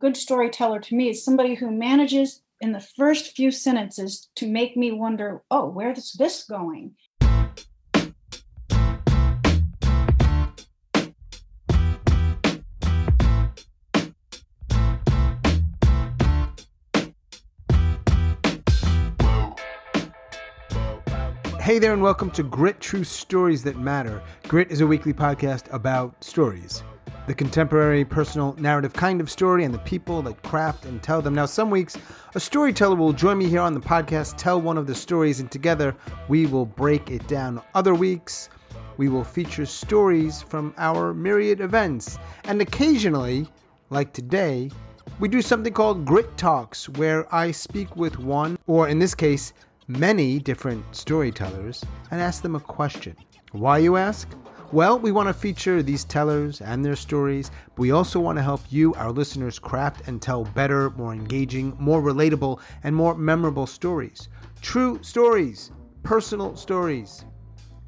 good storyteller to me is somebody who manages in the first few sentences to make me wonder, oh, where is this going? Hey there, and welcome to Grit True Stories That Matter. Grit is a weekly podcast about stories the contemporary, personal, narrative kind of story and the people that craft and tell them. Now, some weeks, a storyteller will join me here on the podcast, tell one of the stories, and together we will break it down. Other weeks, we will feature stories from our myriad events. And occasionally, like today, we do something called Grit Talks, where I speak with one, or in this case, many different storytellers and ask them a question. Why, you ask? Well, we want to feature these tellers and their stories, but we also want to help you, our listeners, craft and tell better, more engaging, more relatable, and more memorable stories. True stories, personal stories,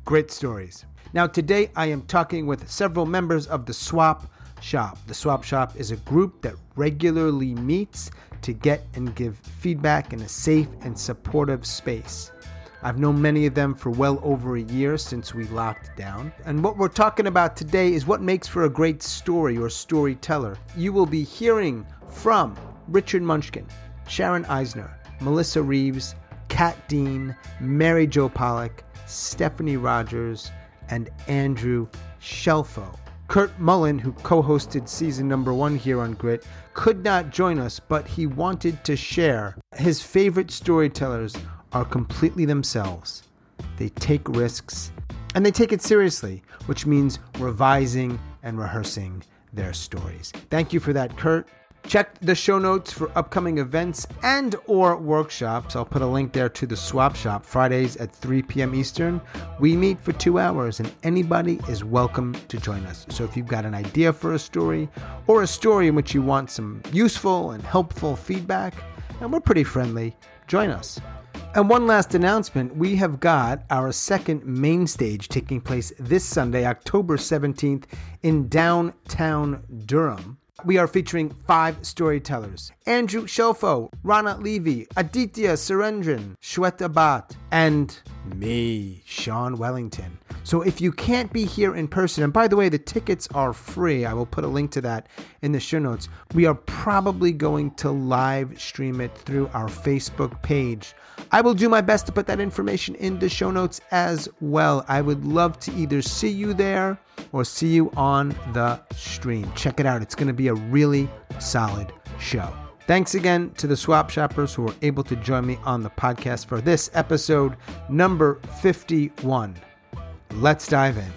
grit stories. Now, today I am talking with several members of the Swap Shop. The Swap Shop is a group that regularly meets to get and give feedback in a safe and supportive space. I've known many of them for well over a year since we locked down. And what we're talking about today is what makes for a great story or storyteller. You will be hearing from Richard Munchkin, Sharon Eisner, Melissa Reeves, Kat Dean, Mary Jo Pollock, Stephanie Rogers, and Andrew Shelfo. Kurt Mullen, who co hosted season number one here on Grit, could not join us, but he wanted to share his favorite storytellers are completely themselves. They take risks and they take it seriously, which means revising and rehearsing their stories. Thank you for that, Kurt. Check the show notes for upcoming events and or workshops. I'll put a link there to the swap shop Fridays at 3 p.m. Eastern. We meet for 2 hours and anybody is welcome to join us. So if you've got an idea for a story or a story in which you want some useful and helpful feedback, and we're pretty friendly, join us. And one last announcement we have got our second main stage taking place this Sunday, October 17th, in downtown Durham. We are featuring five storytellers Andrew Shelfo, Rana Levy, Aditya Surendran, Shweta Bhatt, and me, Sean Wellington. So if you can't be here in person, and by the way, the tickets are free, I will put a link to that in the show notes. We are probably going to live stream it through our Facebook page. I will do my best to put that information in the show notes as well. I would love to either see you there or see you on the stream. Check it out, it's going to be a really solid show. Thanks again to the swap shoppers who were able to join me on the podcast for this episode number 51. Let's dive in.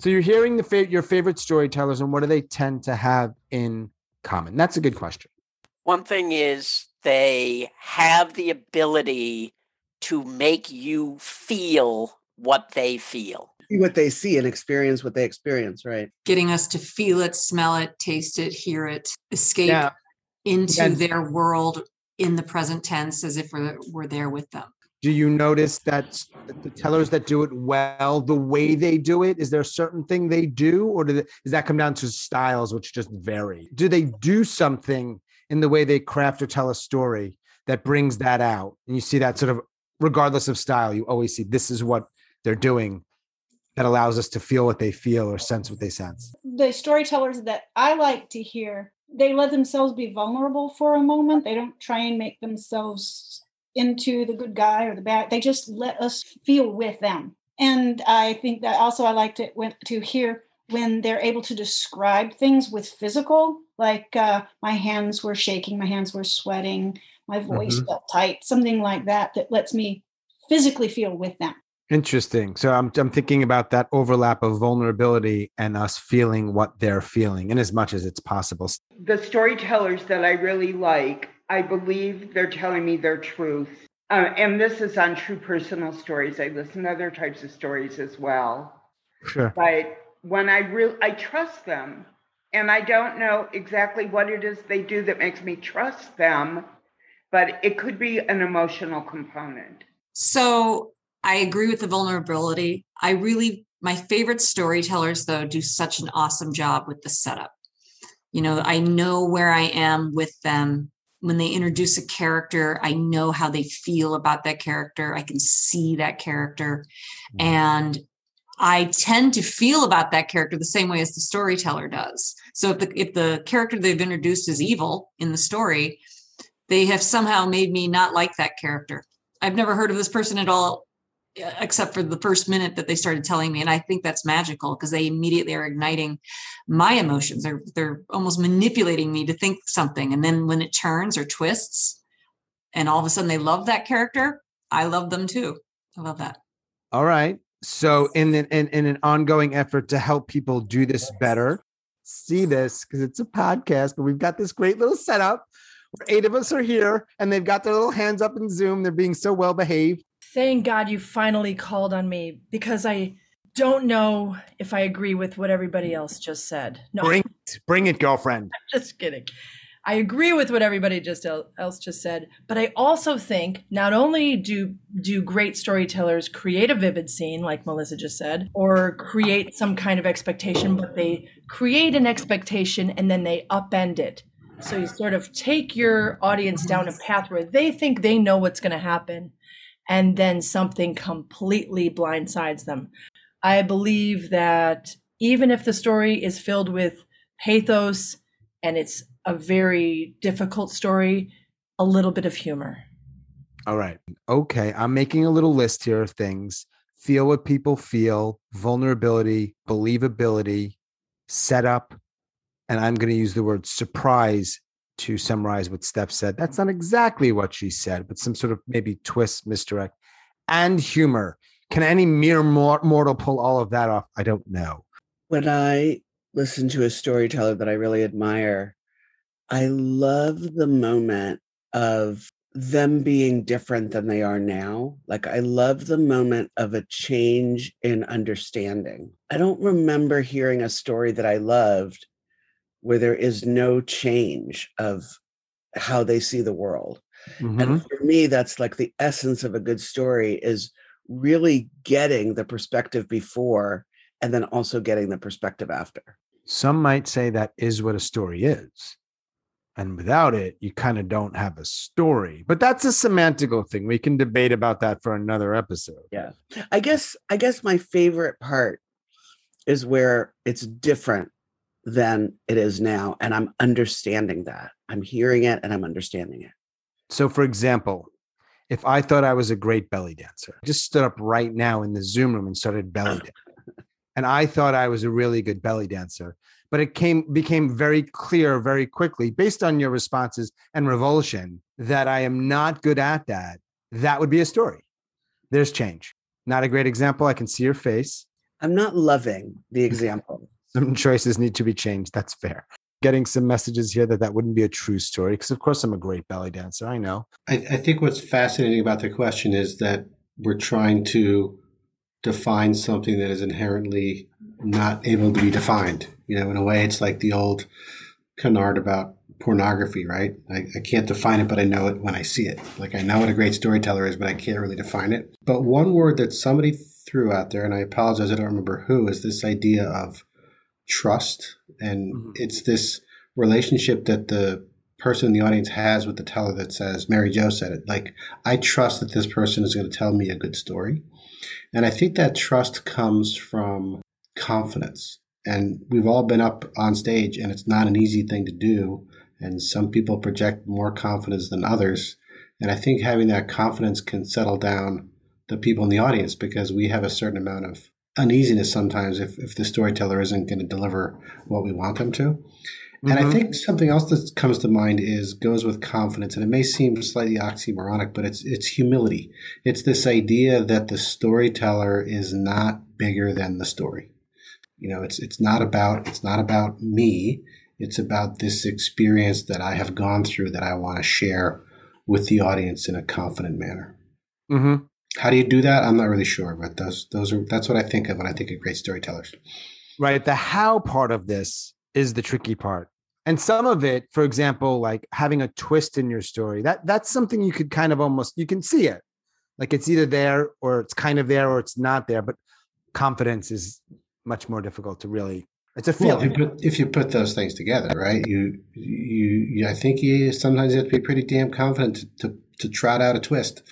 So you're hearing the fa- your favorite storytellers, and what do they tend to have in common? That's a good question. One thing is they have the ability to make you feel what they feel. See what they see and experience what they experience, right? Getting us to feel it, smell it, taste it, hear it, escape yeah. into and their world in the present tense as if we're, we're there with them. Do you notice that the tellers that do it well, the way they do it, is there a certain thing they do, or do they, does that come down to styles, which just vary? Do they do something in the way they craft or tell a story that brings that out? And you see that sort of, regardless of style, you always see this is what they're doing that allows us to feel what they feel or sense what they sense. The storytellers that I like to hear, they let themselves be vulnerable for a moment. They don't try and make themselves into the good guy or the bad. They just let us feel with them. And I think that also I like to to hear when they're able to describe things with physical, like uh, my hands were shaking, my hands were sweating, my voice mm-hmm. felt tight, something like that, that lets me physically feel with them. Interesting. So I'm I'm thinking about that overlap of vulnerability and us feeling what they're feeling in as much as it's possible. The storytellers that I really like, I believe they're telling me their truth. Uh, and this is on true personal stories. I listen to other types of stories as well. Sure. But when I really I trust them and I don't know exactly what it is they do that makes me trust them, but it could be an emotional component. So I agree with the vulnerability. I really My favorite storytellers, though, do such an awesome job with the setup. You know, I know where I am with them when they introduce a character, I know how they feel about that character. I can see that character. Mm-hmm. And I tend to feel about that character the same way as the storyteller does. So if the if the character they've introduced is evil in the story, they have somehow made me not like that character. I've never heard of this person at all Uh, except for the first minute that they started telling me and i think that's magical because they immediately are igniting my emotions. They're they're almost manipulating me to think something and then when it turns or twists and all of a sudden they love that character i love them too. I love that. All right. So in an, in, in an ongoing effort to help people do this better see this because it's a podcast but we've got this great little setup where eight of us are here and they've got their little hands up in zoom. They're being so well behaved Thank God you finally called on me because I don't know if I agree with what everybody else just said. No, bring it, bring it girlfriend. just kidding. I agree with what everybody just else just said, but I also think not only do do great storytellers create a vivid scene like Melissa just said or create some kind of expectation, but they create an expectation and then they upend it. So you sort of take your audience down a path where they think they know what's going to happen and then something completely blindsides them. I believe that even if the story is filled with pathos and it's a very difficult story, a little bit of humor. All right. Okay. I'm making a little list here of things feel what people feel, vulnerability, believability, setup, and I'm going to use the word surprise to summarize what Steph said. That's not exactly what she said, but some sort of maybe twist, misdirect, and humor. Can any mere mortal pull all of that off? I don't know. When I listen to a storyteller that I really admire, I love the moment of them being different than they are now. Like, I love the moment of a change in understanding. I don't remember hearing a story that I loved where there is no change of how they see the world. Mm-hmm. And for me, that's like the essence of a good story is really getting the perspective before and then also getting the perspective after. Some might say that is what a story is. And without it, you kind of don't have a story. But that's a semantical thing. We can debate about that for another episode. Yeah. I guess I guess my favorite part is where it's different than it is now. And I'm understanding that. I'm hearing it and I'm understanding it. So, for example, if I thought I was a great belly dancer, I just stood up right now in the Zoom room and started belly dancing. and I thought I was a really good belly dancer. But it came became very clear very quickly, based on your responses and revulsion, that I am not good at that. That would be a story. There's change. Not a great example. I can see your face. I'm not loving the example some choices need to be changed. That's fair. Getting some messages here that that wouldn't be a true story because, of course, I'm a great belly dancer. I know. I, I think what's fascinating about the question is that we're trying to define something that is inherently not able to be defined. You know, in a way, it's like the old canard about pornography, right? I, I, can't define it, but I know it when I see it. Like I know what a great storyteller is, but I can't really define it. But one word that somebody threw out there, and I apologize, I don't remember who, is this idea of trust. And mm-hmm. it's this relationship that the person in the audience has with the teller that says, Mary Jo said it, like, I trust that this person is going to tell me a good story. And I think that trust comes from confidence. And we've all been up on stage, and it's not an easy thing to do. And some people project more confidence than others. And I think having that confidence can settle down the people in the audience because we have a certain amount of uneasiness sometimes if, if the storyteller isn't going to deliver what we want them to. Mm-hmm. And I mm-hmm. think something else that comes to mind is goes with confidence, and it may seem slightly oxymoronic, but it's it's humility. It's this idea that the storyteller is not bigger than the story. You know, it's it's not about it's not about me. It's about this experience that I have gone through that I want to share with the audience in a confident manner. Mm-hmm. How do you do that? I'm not really sure, but those those are that's what I think of when I think of great storytellers. Right. The how part of this is the tricky part. And some of it, for example, like having a twist in your story, that that's something you could kind of almost you can see it. Like it's either there or it's kind of there or it's not there. But confidence is much more difficult to really. It's a Well, if you, put, if you put those things together, right? You, you, you I think you sometimes you have to be pretty damn confident to, to, to trot out a twist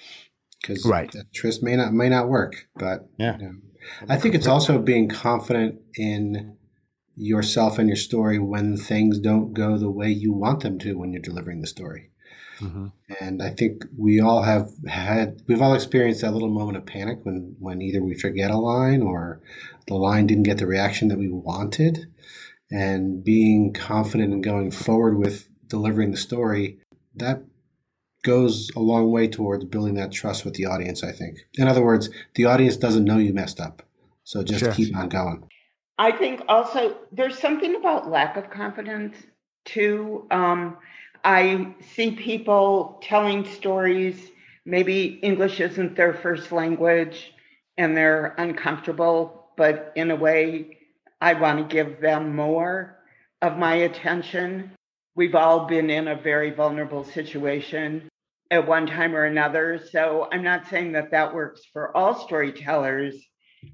because Right. that twist may not may not work. But Yeah. you know, I think it's also being confident in yourself and your story when things don't go the way you want them to when you're delivering the story. Mhm. And I think we all have had, we've all experienced that little moment of panic when, when either we forget a line or the line didn't get the reaction that we wanted. And being confident and going forward with delivering the story, that goes a long way towards building that trust with the audience, I think. In other words, the audience doesn't know you messed up. So just Sure. keep on going. I think also there's something about lack of confidence too. Um, I see people telling stories, maybe English isn't their first language and they're uncomfortable, but in a way, I want to give them more of my attention. We've all been in a very vulnerable situation at one time or another. So I'm not saying that that works for all storytellers,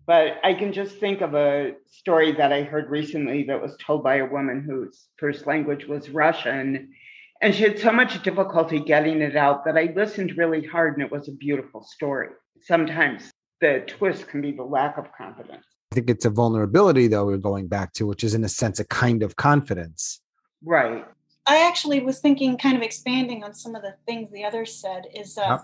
but I can just think of a story that I heard recently that was told by a woman whose first language was Russian. And she had so much difficulty getting it out that I listened really hard and it was a beautiful story. Sometimes the twist can be the lack of confidence. I think it's a vulnerability, though, we're going back to, which is in a sense a kind of confidence. Right. I actually was thinking, kind of expanding on some of the things the others said, is uh,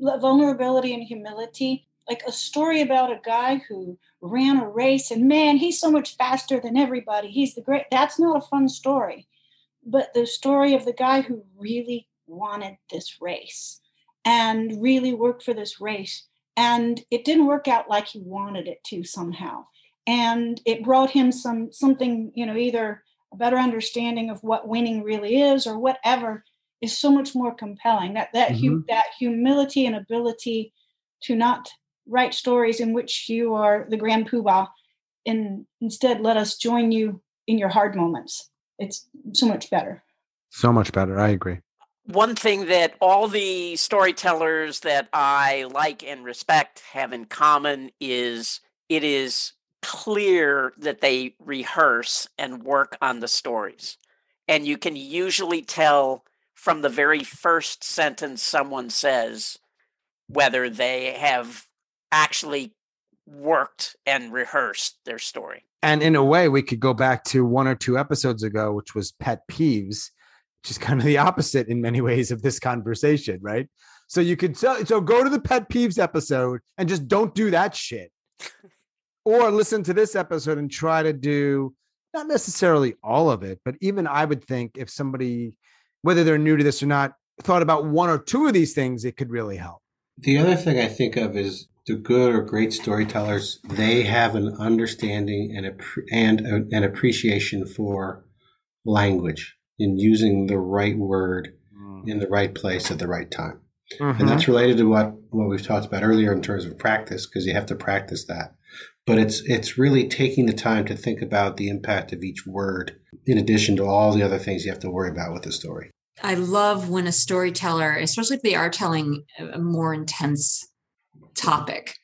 Yep. vulnerability and humility. Like a story about a guy who ran a race, and man, he's so much faster than everybody. He's the great. That's not a fun story. But the story of the guy who really wanted this race and really worked for this race, and it didn't work out like he wanted it to somehow. And it brought him some something, you know, either a better understanding of what winning really is or whatever is so much more compelling that that hu- mm-hmm. that humility and ability to not write stories in which you are the grand poobah and instead let us join you in your hard moments it's so much better So much better. I agree. One thing that all the storytellers that I like and respect have in common is it is clear that they rehearse and work on the stories. And you can usually tell from the very first sentence someone says whether they have actually worked and rehearsed their story. And in a way, we could go back to one or two episodes ago, which was pet peeves, which is kind of the opposite in many ways of this conversation, right? So you could so, so go to the pet peeves episode and just don't do that shit. or listen to this episode and try to do not necessarily all of it, but even I would think if somebody, whether they're new to this or not, thought about one or two of these things, it could really help. The other thing I think of is the good or great storytellers. They have an understanding and and an appreciation for language and using the right word in the right place at the right time. Mhm. And that's related to what what we've talked about earlier in terms of practice because you have to practice that. But it's it's really taking the time to think about the impact of each word in addition to all the other things you have to worry about with the story. I love when a storyteller, especially if they are telling a more intense topic,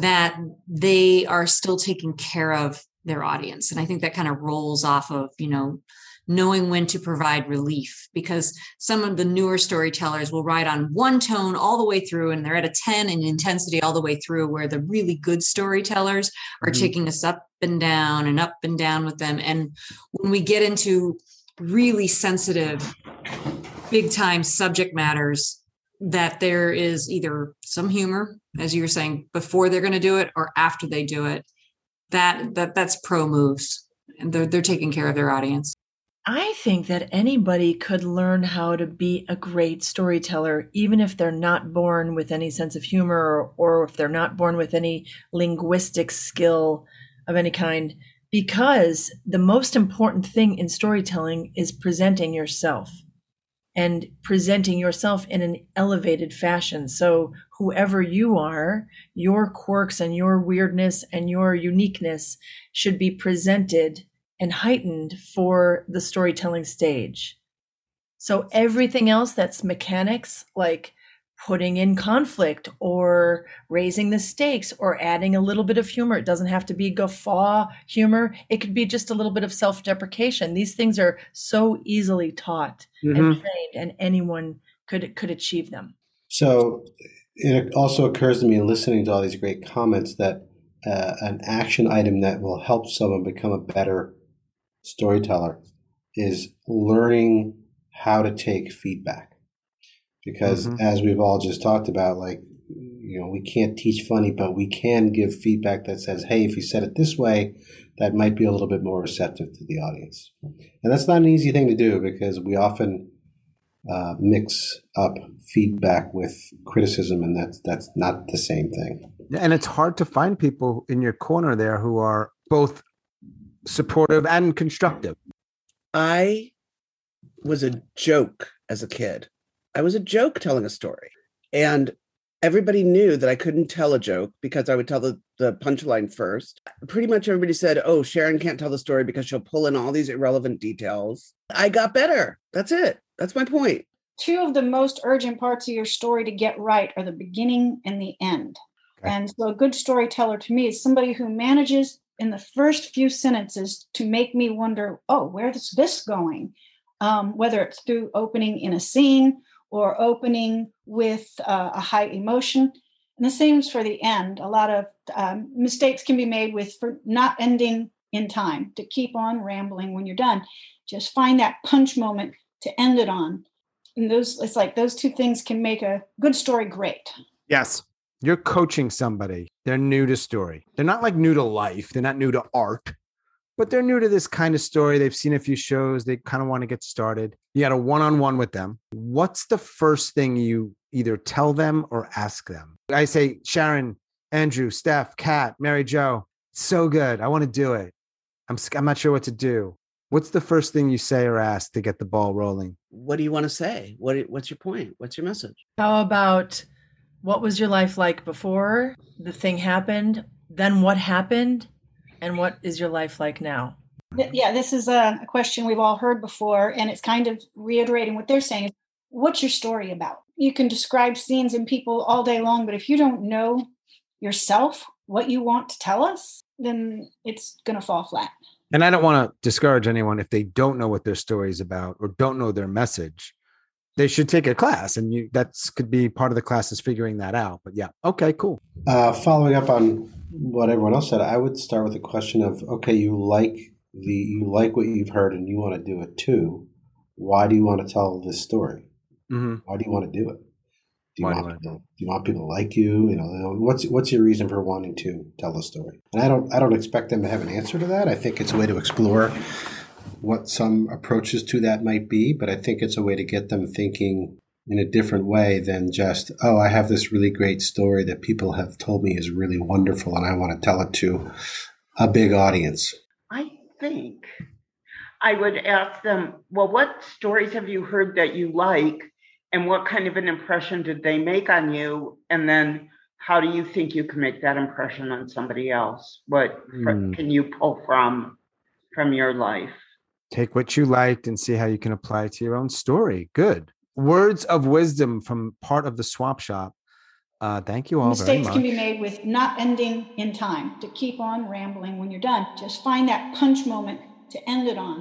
that they are still taking care of their audience. And I think that kind of rolls off of, you know, knowing when to provide relief because some of the newer storytellers will ride on one tone all the way through and they're at a 10 in intensity all the way through where the really good storytellers are Mhm. taking us up and down and up and down with them. And when we get into really sensitive big time subject matters that there is either some humor as you were saying before they're going to do it or after they do it that that that's pro moves. And they're, they're taking care of their audience I think that anybody could learn how to be a great storyteller, even if they're not born with any sense of humor or, if they're not born with any linguistic skill of any kind, because the most important thing in storytelling is presenting yourself and presenting yourself in an elevated fashion. So, whoever you are, your quirks and your weirdness and your uniqueness should be presented and heightened for the storytelling stage. So everything else that's mechanics, like putting in conflict or raising the stakes or adding a little bit of humor. It doesn't have to be guffaw humor. It could be just a little bit of self deprecation. These things are so easily taught Mhm. and trained, and anyone could could achieve them. So it also occurs to me in listening to all these great comments that uh, an action item that will help someone become a better storyteller is learning how to take feedback. Because Mhm. as we've all just talked about, like, you know, we can't teach funny, but we can give feedback that says, hey, if you said it this way, that might be a little bit more receptive to the audience. And that's not an easy thing to do because we often uh, mix up feedback with criticism, and that's that's not the same thing. And it's hard to find people in your corner there who are both supportive and constructive. I was a joke as a kid. I was a joke telling a story. And everybody knew that I couldn't tell a joke because I would tell the, the punchline first. Pretty much everybody said, Oh, Sharon can't tell the story because she'll pull in all these irrelevant details. I got better. That's it. That's my point. Two of the most urgent parts of your story to get right are the beginning and the end. Okay. And so a good storyteller to me is somebody who manages in the first few sentences to make me wonder, oh, where's this going? Um, whether it's through opening in a scene or opening with uh, a high emotion. And the same is for the end. A lot of um, mistakes can be made with for not ending in time to keep on rambling when you're done. Just find that punch moment to end it on. And those, it's like those two things can make a good story great. Yes. You're coaching somebody. They're new to story. They're not like new to life. They're not new to art, but they're new to this kind of story. They've seen a few shows. They kind of want to get started. You got a one on one with them. What's the first thing you either tell them or ask them? I say, Sharon, Andrew, Steph, Kat, Mary Jo, so good. I want to do it. I'm, I'm not sure what to do. What's the first thing you say or ask to get the ball rolling? What do you want to say? What what's your point? What's your message? How about what was your life like before the thing happened? Then what happened? And what is your life like now? Yeah, this is a, a question we've all heard before, and it's kind of reiterating what they're saying. What's your story about? You can describe scenes and people all day long, but if you don't know yourself what you want to tell us, then it's going to fall flat. And I don't want to discourage anyone if they don't know what their story is about or don't know their message. They should take a class, and you that's could be part of the class is figuring that out. But yeah, okay, cool. Uh, following up on what everyone else said, I would start with the question of okay, you like the you like what you've heard and you want to do it too. Why do you want to tell this story? hmm Why do you want to do it? Do you, Why do want I- people, do you want people to like you? You know, what's what's your reason for wanting to tell the story? And I don't I don't expect them to have an answer to that. I think it's a way to explore what some approaches to that might be, but I think it's a way to get them thinking in a different way than just, oh, I have this really great story that people have told me is really wonderful and I want to tell it to a big audience. I think I would ask them, well, what stories have you heard that you like? And what kind of an impression did they make on you? And then how do you think you can make that impression on somebody else? What Hmm. can you pull from from your life? Take what you liked and see how you can apply it to your own story. Good words of wisdom from part of the swap shop. Uh, thank you all very Mistakes can be made with not ending in time to keep on rambling when you're done. Just find that punch moment to end it on.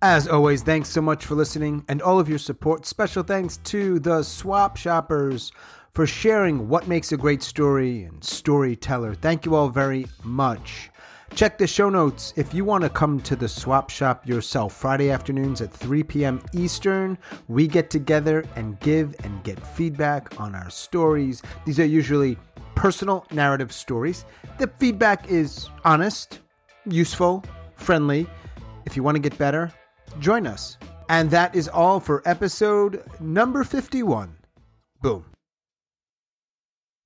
As always, thanks so much for listening and all of your support. Special thanks to the Swap Shoppers for sharing what makes a great story and storyteller. Thank you all very much. Check the show notes if you want to come to the swap shop yourself. Friday afternoons at 3 p.m. Eastern, we get together and give and get feedback on our stories. These are usually personal narrative stories. The feedback is honest, useful, friendly. If you want to get better, join us. And that is all for episode number 51. Boom.